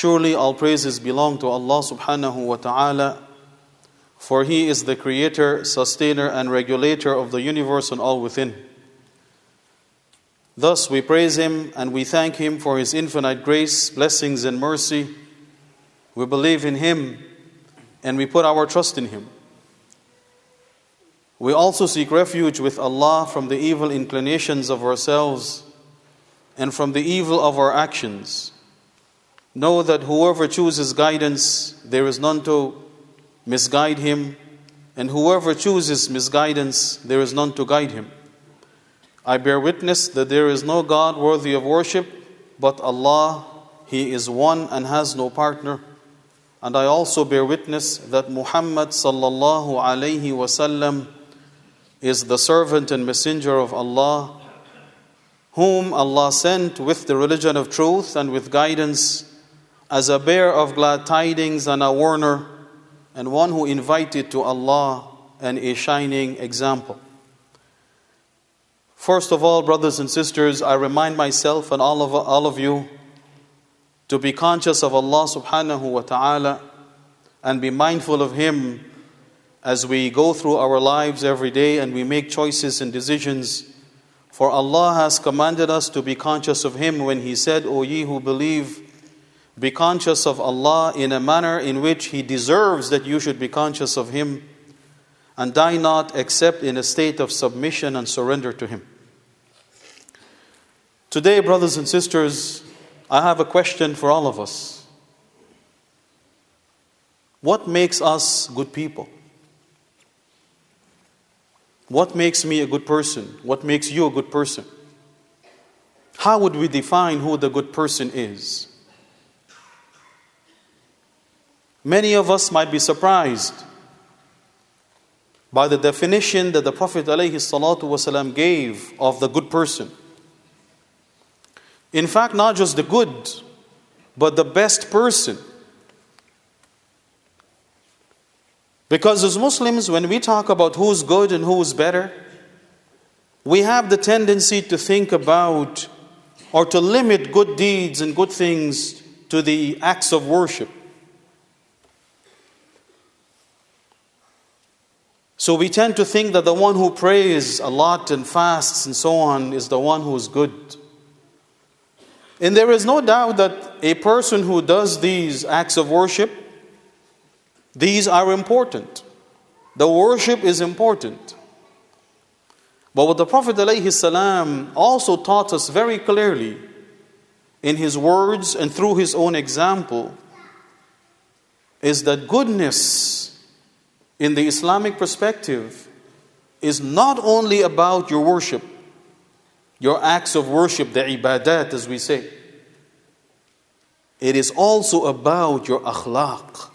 Surely all praises belong to Allah subhanahu wa ta'ala, for He is the creator, sustainer, and regulator of the universe and all within. Thus we praise Him and we thank Him for His infinite grace, blessings, and mercy. We believe in Him and we put our trust in Him. We also seek refuge with Allah from the evil inclinations of ourselves and from the evil of our actions. Know that whoever chooses guidance, there is none to misguide him, and whoever chooses misguidance, there is none to guide him. I bear witness that there is no God worthy of worship but Allah. He is one and has no partner. And I also bear witness that Muhammad sallallahu alaihi wasallam is the servant and messenger of Allah, whom Allah sent with the religion of truth and with guidance as a bearer of glad tidings and a warner, and one who invited to Allah and a shining example. First of all, brothers and sisters, I remind myself and all of, all of you to be conscious of Allah subhanahu wa ta'ala and be mindful of Him as we go through our lives every day and we make choices and decisions. For Allah has commanded us to be conscious of Him when He said, O ye who believe, be conscious of Allah in a manner in which He deserves that you should be conscious of Him, and die not except in a state of submission and surrender to Him. Today, brothers and sisters, I have a question for all of us. What makes us good people? What makes me a good person? What makes you a good person? How would we define who the good person is? Many of us might be surprised by the definition that the Prophet ﷺ gave of the good person. In fact, not just the good, but the best person. Because as Muslims, when we talk about who's good and who's better, we have the tendency to think about or to limit good deeds and good things to the acts of worship. So we tend to think that the one who prays a lot and fasts and so on is the one who is good. And there is no doubt that a person who does these acts of worship, these are important. The worship is important. But what the Prophet ﷺ also taught us very clearly in his words and through his own example is that goodness in the Islamic perspective is not only about your worship, your acts of worship, the ibadat, as we say. It is also about your akhlaq.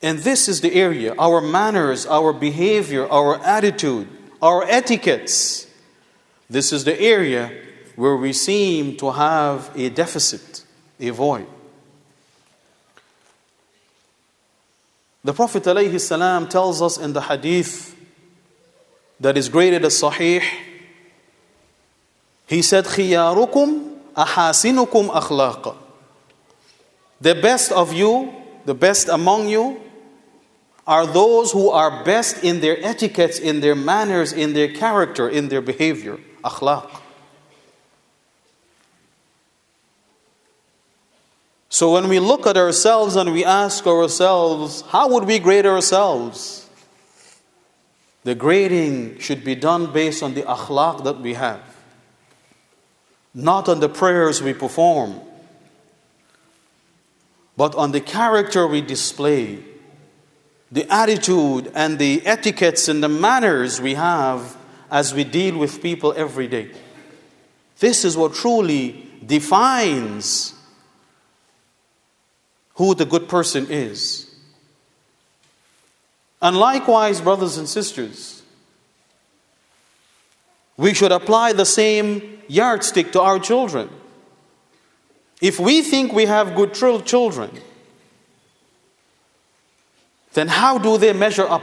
And this is the area our manners, our behavior, our attitude, our etiquettes. This is the area where we seem to have a deficit, a void. The Prophet ﷺ tells us in the hadith that is graded as sahih, he said, Khiyarukum ahasinukum akhlaqa. The best of you, the best among you, are those who are best in their etiquettes, in their manners, in their character, in their behavior. Akhlaq. So when we look at ourselves and we ask ourselves, how would we grade ourselves? The grading should be done based on the akhlaq that we have, not on the prayers we perform, but on the character we display, the attitude and the etiquettes and the manners we have as we deal with people every day. This is what truly defines who the good person is. And likewise, brothers and sisters, we should apply the same yardstick to our children. If we think we have good children, then how do they measure up?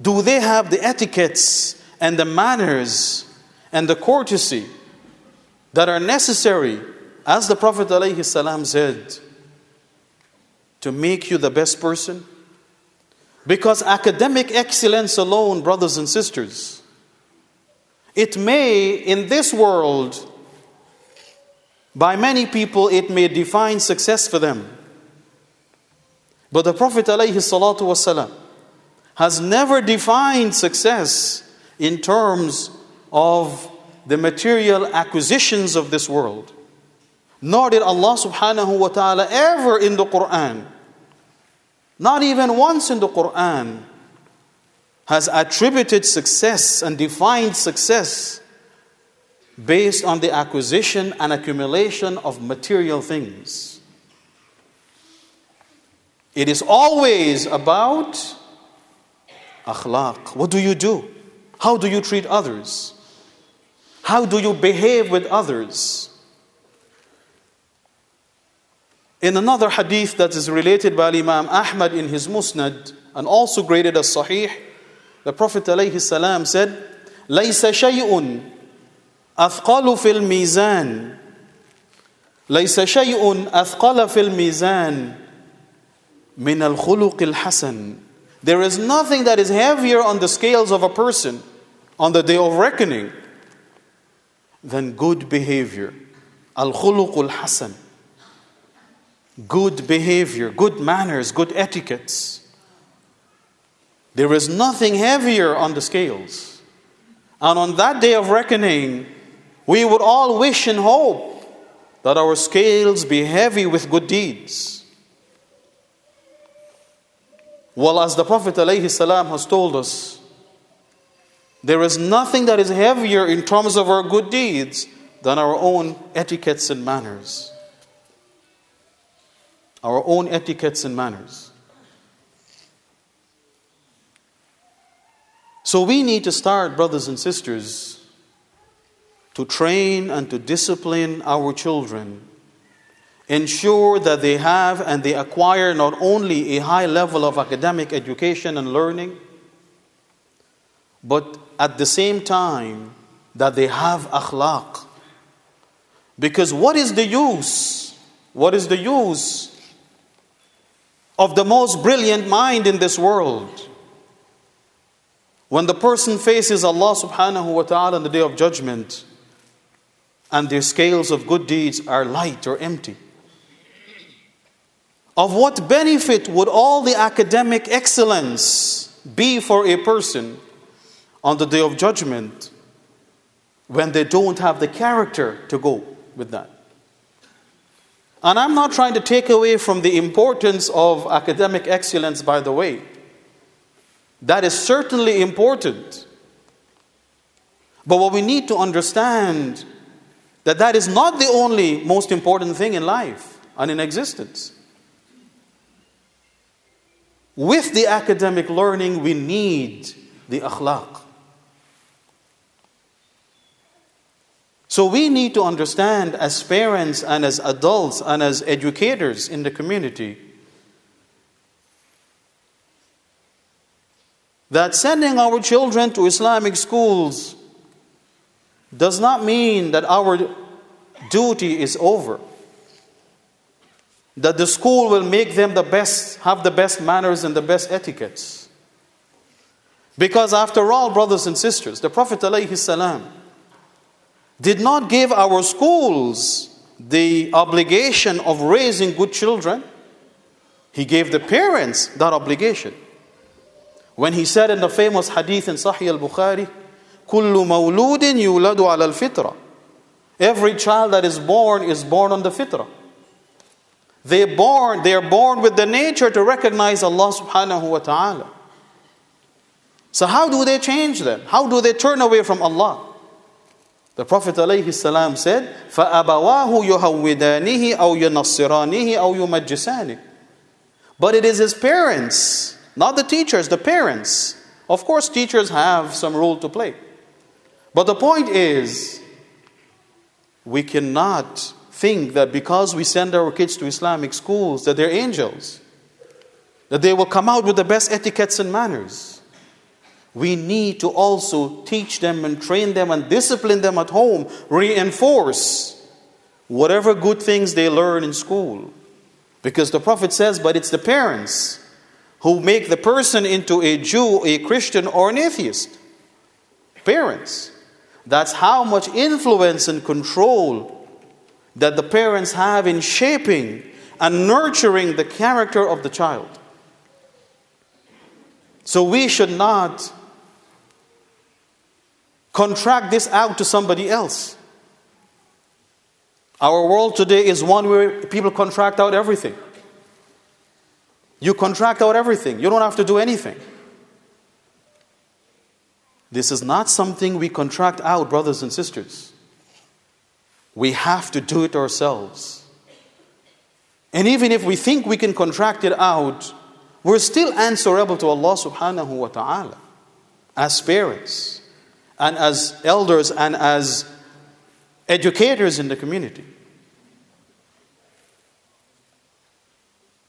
Do they have the etiquettes and the manners and the courtesy that are necessary, as the Prophet ﷺ said, to make you the best person? Because academic excellence alone, brothers and sisters, it may, in this world, by many people, it may define success for them. But the Prophet ﷺ has never defined success in terms of the material acquisitions of this world. Nor did Allah subhanahu wa ta'ala ever in the Quran, not even once in the Quran, has attributed success and defined success based on the acquisition and accumulation of material things. It is always about akhlaq. What do you do? How do you treat others? How do you behave with others? In another hadith that is related by Imam Ahmad in his Musnad and also graded as Sahih, the Prophet ﷺ said, ليس شيء أثقل في الميزان ليس شيء أثقل في الميزان من الخلق الحسن There is nothing that is heavier on the scales of a person on the day of reckoning than good behavior. Al khuluqul hasan. Good behavior, good manners, good etiquettes. There is nothing heavier on the scales. And on that day of reckoning, we would all wish and hope that our scales be heavy with good deeds. Well, as the Prophet ﷺ has told us, there is nothing that is heavier in terms of our good deeds than our own etiquettes and manners. Our own etiquettes and manners. So we need to start, brothers and sisters, to train and to discipline our children. Ensure that they have and they acquire not only a high level of academic education and learning, but at the same time that they have akhlaq. Because what is the use? What is the use of the most brilliant mind in this world? When the person faces Allah subhanahu wa ta'ala on the day of judgment and their scales of good deeds are light or empty. Of what benefit would all the academic excellence be for a person on the day of judgment when they don't have the character to go with that. And I'm not trying to take away from the importance of academic excellence, by the way. That is certainly important. But what we need to understand that that is not the only most important thing in life and in existence. With the academic learning, we need the akhlaq. So we need to understand as parents and as adults and as educators in the community that sending our children to Islamic schools does not mean that our duty is over. That the school will make them the best, have the best manners and the best etiquettes. Because after all, brothers and sisters, the Prophet ﷺ did not give our schools the obligation of raising good children. He gave the parents that obligation. When he said in the famous hadith in Sahih al Bukhari, Kullu mawludin yuladu ala al-fitra. Every child that is born is born on the fitrah. They born, they are born with the nature to recognize Allah subhanahu wa ta'ala. So how do they change them? How do they turn away from Allah? The Prophet ﷺ said, فَأَبَوَاهُ يُهَوِّدَانِهِ أَوْ يُنَصِّرَانِهِ أَوْ يُمَجِّسَانِهِ But it is his parents, not the teachers, the parents. Of course, teachers have some role to play. But the point is, we cannot think that because we send our kids to Islamic schools that they're angels, that they will come out with the best etiquettes and manners. we need to also teach them and train them and discipline them at home, reinforce whatever good things they learn in school. Because the Prophet says, but it's the parents who make the person into a Jew, a Christian, or an atheist. Parents. That's how much influence and control that the parents have in shaping and nurturing the character of the child. So we should not contract this out to somebody else. Our world today is one where people contract out everything. You contract out everything, you don't have to do anything. This is not something we contract out, brothers and sisters. We have to do it ourselves. And even if we think we can contract it out, we're still answerable to Allah subhanahu wa ta'ala as parents and as elders and as educators in the community.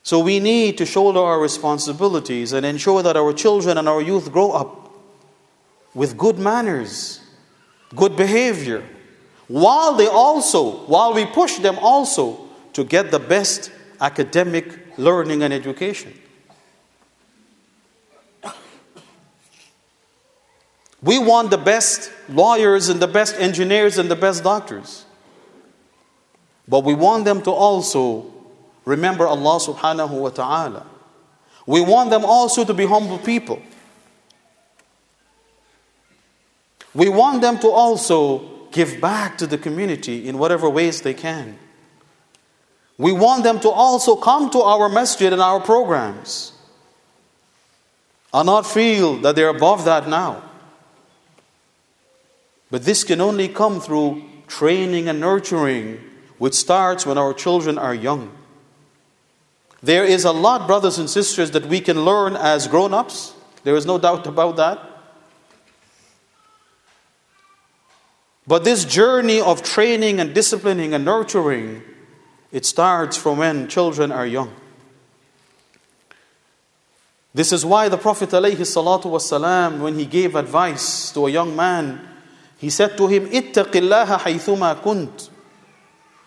So we need to shoulder our responsibilities and ensure that our children and our youth grow up with good manners, good behavior, while they also, while we push them also to get the best academic learning and education. We want the best lawyers and the best engineers and the best doctors. But we want them to also remember Allah subhanahu wa ta'ala. We want them also to be humble people. We want them to also give back to the community in whatever ways they can. We want them to also come to our masjid and our programs and not feel that they're above that now. But this can only come through training and nurturing, which starts when our children are young. There is a lot, brothers and sisters, that we can learn as grown ups. There is no doubt about that. But this journey of training and disciplining and nurturing, it starts from when children are young. This is why the Prophet ﷺ, when he gave advice to a young man, he said to him, اتق الله حيثما كنت.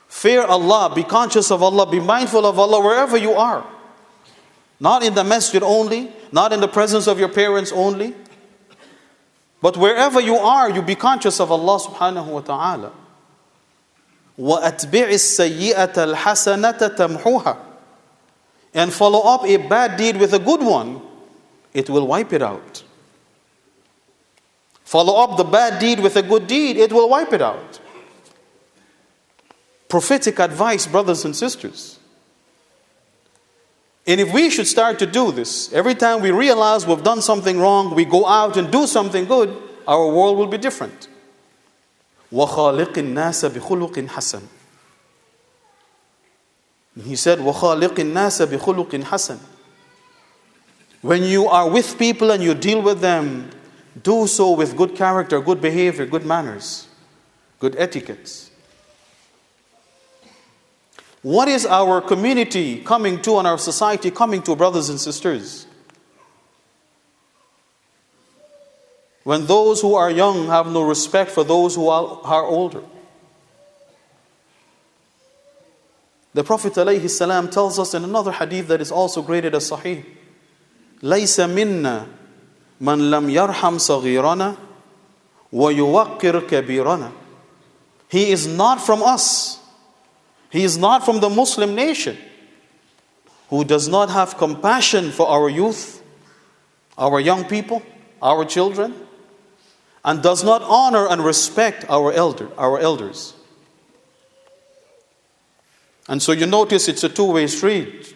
Fear Allah, be conscious of Allah, be mindful of Allah wherever you are. Not in the masjid only, not in the presence of your parents only, but wherever you are, you be conscious of Allah subhanahu wa ta'ala. وَأَتْبِعِ السَّيِّئَةَ الْحَسَنَةَ تَمْحُوهَا And follow up a bad deed with a good one, it will wipe it out. Follow up the bad deed with a good deed, it will wipe it out. Prophetic advice, brothers and sisters. And if we should start to do this, every time we realize we've done something wrong, we go out and do something good, our world will be different. وَخَالِقِ النَّاسَ بِخُلُقٍ حَسَنٍ He said, وَخَالِقِ النَّاسَ بِخُلُقٍ حَسَنٍ When you are with people and you deal with them, do so with good character, good behavior, good manners, good etiquettes. What is our community coming to and our society coming to, brothers and sisters? When those who are young have no respect for those who are older. The Prophet ﷺ tells us in another hadith that is also graded as sahih ليس منا من لم يرحم صغيرنا ويوقر كبيرنا He is not from us he is not from the Muslim nation who does not have compassion for our youth, our young people, our children, and does not honor and respect our elder, our elders. And so you notice it's a two-way street.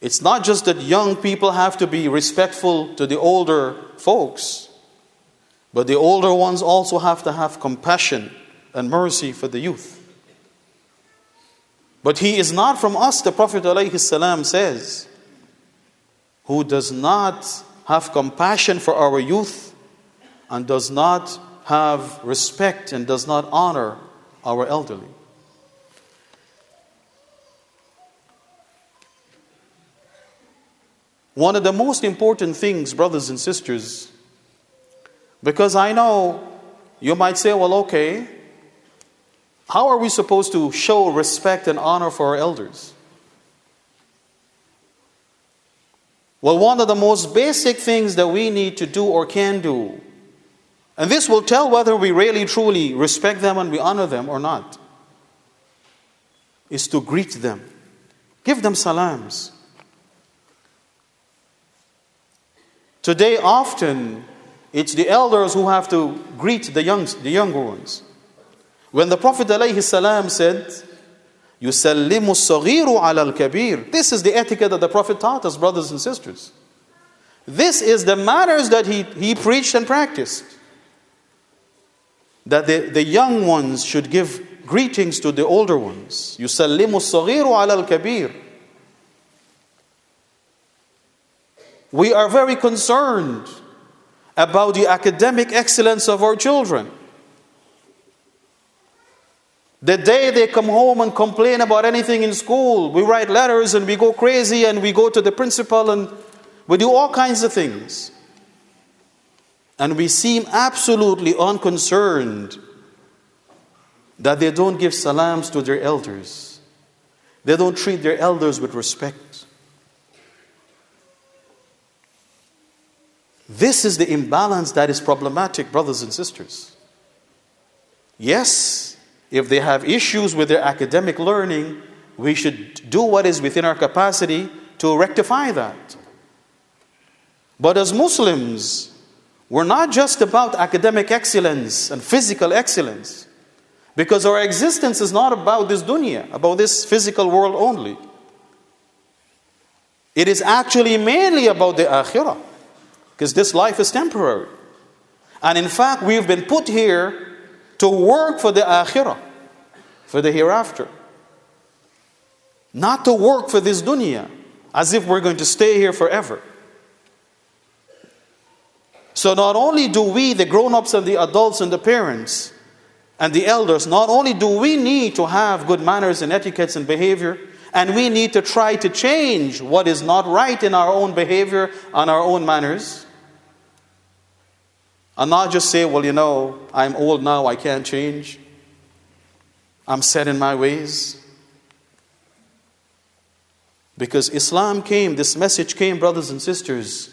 It's not just that young people have to be respectful to the older folks, but the older ones also have to have compassion and mercy for the youth. But he is not from us, the Prophet ﷺ says, who does not have compassion for our youth and does not have respect and does not honor our elderly. One of the most important things, brothers and sisters, Because I know you might say, well, okay, how are we supposed to show respect and honor for our elders? Well, one of the most basic things that we need to do or can do, and this will tell whether we really truly respect them and we honor them or not, is to greet them. Give them salams. Today, often, it's the elders who have to greet the, young, the younger ones. When the Prophet ﷺ said, يُسَلِّمُ الصَّغِيرُ عَلَى الْكَبِيرِ This is the etiquette that the Prophet taught us, brothers and sisters. This is the manners that he, he preached and practiced. That the, the young ones should give greetings to the older ones. يُسَلِّمُ الصَّغِيرُ عَلَى الْكَبِيرِ We are very concerned about the academic excellence of our children. The day they come home and complain about anything in school, we write letters and we go crazy and we go to the principal and we do all kinds of things. And we seem absolutely unconcerned that they don't give salams to their elders. They don't treat their elders with respect. This is the imbalance that is problematic, brothers and sisters. Yes, if they have issues with their academic learning, we should do what is within our capacity to rectify that. But as Muslims, we're not just about academic excellence and physical excellence, because our existence is not about this dunya, about this physical world only. It is actually mainly about the akhirah because this life is temporary. And in fact, we've been put here to work for the akhirah, for the hereafter. Not to work for this dunya, as if we're going to stay here forever. So, not only do we, the grown ups and the adults and the parents and the elders, not only do we need to have good manners and etiquettes and behavior, and we need to try to change what is not right in our own behavior and our own manners, and not just say, well, you know, I'm old now, I can't change. I'm set in my ways. Because Islam came, this message came, brothers and sisters,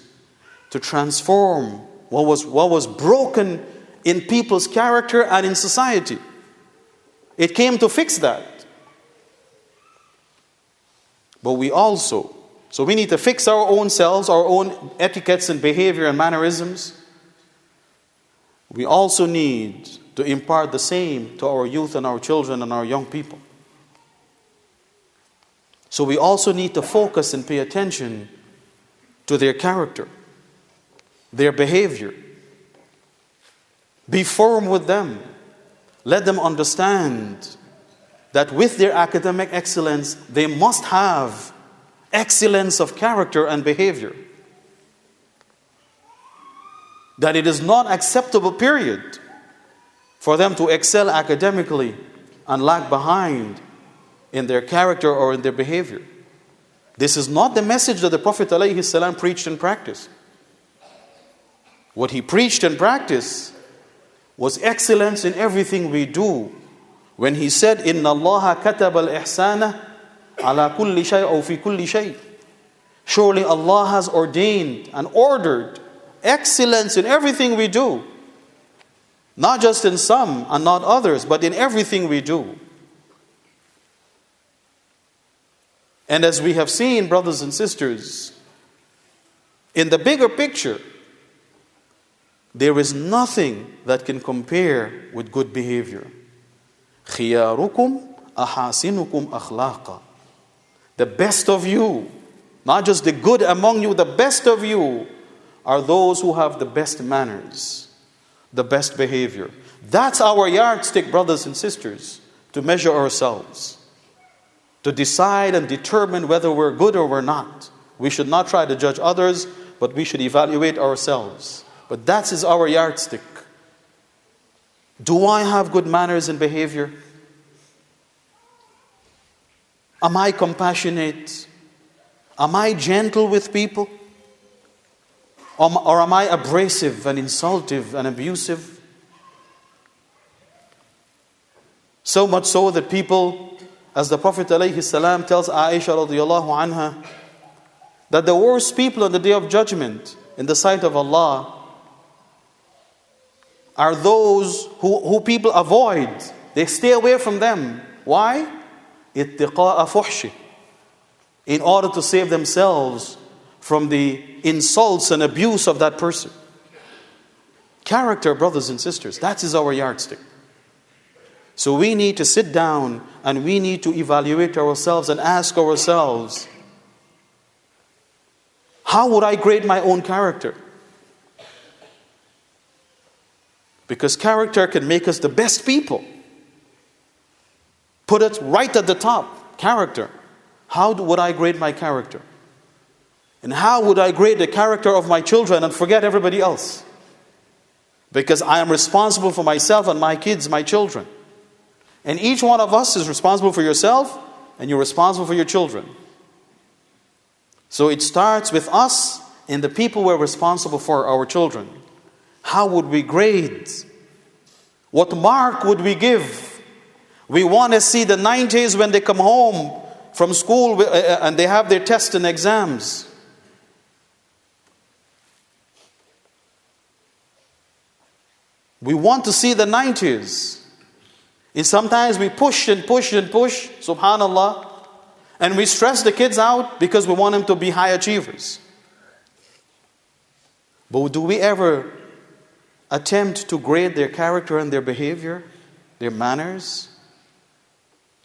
to transform what was, what was broken in people's character and in society. It came to fix that. But we also, so we need to fix our own selves, our own etiquettes and behavior and mannerisms. We also need to impart the same to our youth and our children and our young people. So we also need to focus and pay attention to their character, their behavior. Be firm with them. Let them understand that with their academic excellence, they must have excellence of character and behavior that it is not acceptable, period, for them to excel academically and lag behind in their character or in their behavior. This is not the message that the Prophet ﷺ preached and practiced. What he preached and practiced was excellence in everything we do. When he said, Inna Allah katab al ihsana ala kulli shay fi kulli shay. Surely Allah has ordained and ordered excellence in everything we do. Not just in some and not others, but in everything we do. And as we have seen, brothers and sisters, in the bigger picture, there is nothing that can compare with good behavior. خِيَارُكُمْ أَحَاسِنُكُمْ أَخْلَاقًا The best of you, not just the good among you, the best of you are those who have the best manners, the best behavior. That's our yardstick, brothers and sisters, to measure ourselves, to decide and determine whether we're good or we're not. We should not try to judge others, but we should evaluate ourselves. But that is our yardstick. Do I have good manners and behavior? Am I compassionate? Am I gentle with people? Or am I abrasive and insultive and abusive? So much so that people, as the Prophet ﷺ tells Aisha radiallahu anha, that the worst people on the day of judgment in the sight of Allah are those who, who people avoid. They stay away from them. Why? اتقاء فحش in order to save themselves from the insults and abuse of that person. Character, brothers and sisters, that is our yardstick. So we need to sit down and we need to evaluate ourselves and ask ourselves how would I grade my own character? Because character can make us the best people. Put it right at the top character. How would I grade my character? And how would I grade the character of my children and forget everybody else? Because I am responsible for myself and my kids, my children. And each one of us is responsible for yourself and you're responsible for your children. So it starts with us and the people we're responsible for, our children. How would we grade? What mark would we give? We want to see the 90s when they come home from school uh, uh, and they have their tests and exams. We want to see the 90s. And sometimes we push and push and push, subhanAllah, and we stress the kids out because we want them to be high achievers. But do we ever attempt to grade their character and their behavior, their manners?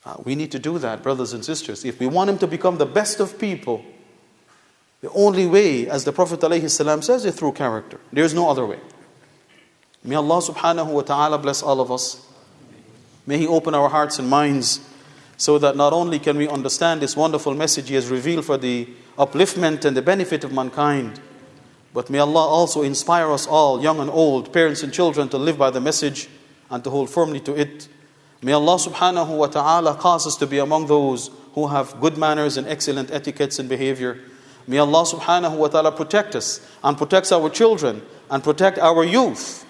Uh, we need to do that, brothers and sisters. If we want them to become the best of people, the only way, as the Prophet ﷺ says, is through character. There is no other way. May Allah subhanahu wa ta'ala bless all of us. May He open our hearts and minds so that not only can we understand this wonderful message He has revealed for the upliftment and the benefit of mankind, but may Allah also inspire us all, young and old, parents and children, to live by the message and to hold firmly to it. May Allah subhanahu wa ta'ala cause us to be among those who have good manners and excellent etiquettes and behavior. May Allah subhanahu wa ta'ala protect us and protect our children and protect our youth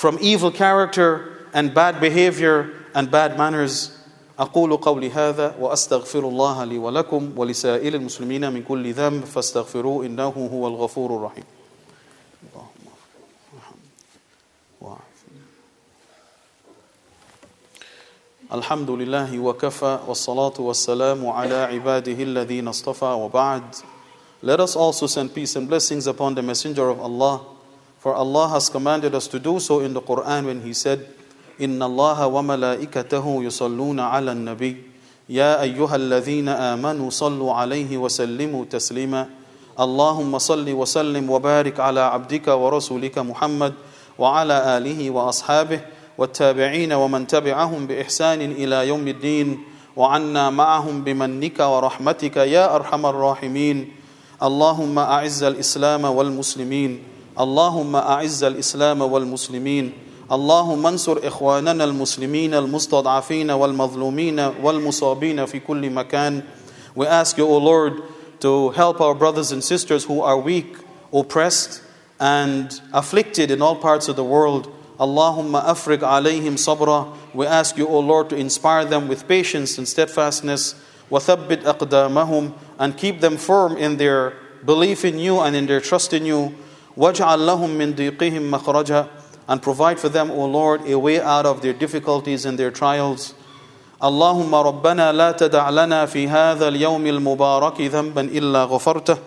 from evil character and bad behavior and bad manners. أقول قولي هذا وأستغفر الله لي ولكم ولسائر المسلمين من كل ذنب فاستغفروه إنه هو الغفور الرحيم الحمد لله وكفى والصلاة والسلام على عباده الذين اصطفى وبعد Let us also send peace and blessings upon the messenger of Allah for Allah has commanded us to do so in the Quran when he said إن الله وملائكته يصلون على النبي يا أيها الذين آمنوا صلوا عليه وسلموا تسليما اللهم صل وسلم وبارك على عبدك ورسولك محمد وعلى آله وأصحابه والتابعين ومن تبعهم باحسان إلى يوم الدين وعنا معهم بمنك ورحمتك يا ارحم الراحمين اللهم اعز الاسلام والمسلمين اللهم اعز الاسلام والمسلمين اللهم انصر اخواننا المسلمين المستضعفين والمظلومين والمصابين في كل مكان We ask you, O Lord, to help our brothers and sisters who are weak, oppressed, and afflicted in all parts of the world. Allahumma afrig alayhim sabra. We ask you, O Lord, to inspire them with patience and steadfastness. وَثَبِّتْ أَقْدَامَهُمْ And keep them firm in their belief in you and in their trust in you. وَاجْعَلْ لَهُم مِّن ضِيقِهِمْ مَخْرَجًا And provide for them, O Lord, a way out of their difficulties and their trials. اللهم ربنا لا تدع لنا في هذا اليوم المبارك ذنبا إلا غفرته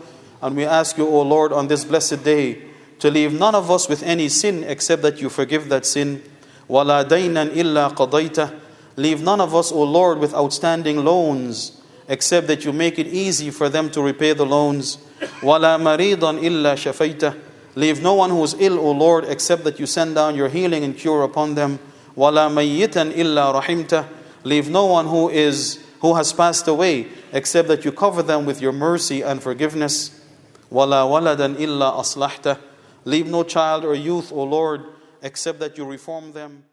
And we ask you, O Lord, on this blessed day, to leave none of us with any sin except that you forgive that sin. وَلَا دَيْنًا إِلَّا قَضَيْتَهُ Leave none of us, O Lord, with outstanding loans except that you make it easy for them to repay the loans. وَلَا مَرِيضًا إِلَّا شَفَيْتَهُ Leave no one who is ill, O Lord, except that you send down your healing and cure upon them. وَلَا مَيِّتًا إِلَّا رَحِمْتَهُ Leave no one who is who has passed away except that you cover them with your mercy and forgiveness. وَلَا وَلَدًا إِلَّا أَصْلَحْتَهُ Leave no child or youth, O Lord, except that you reform them.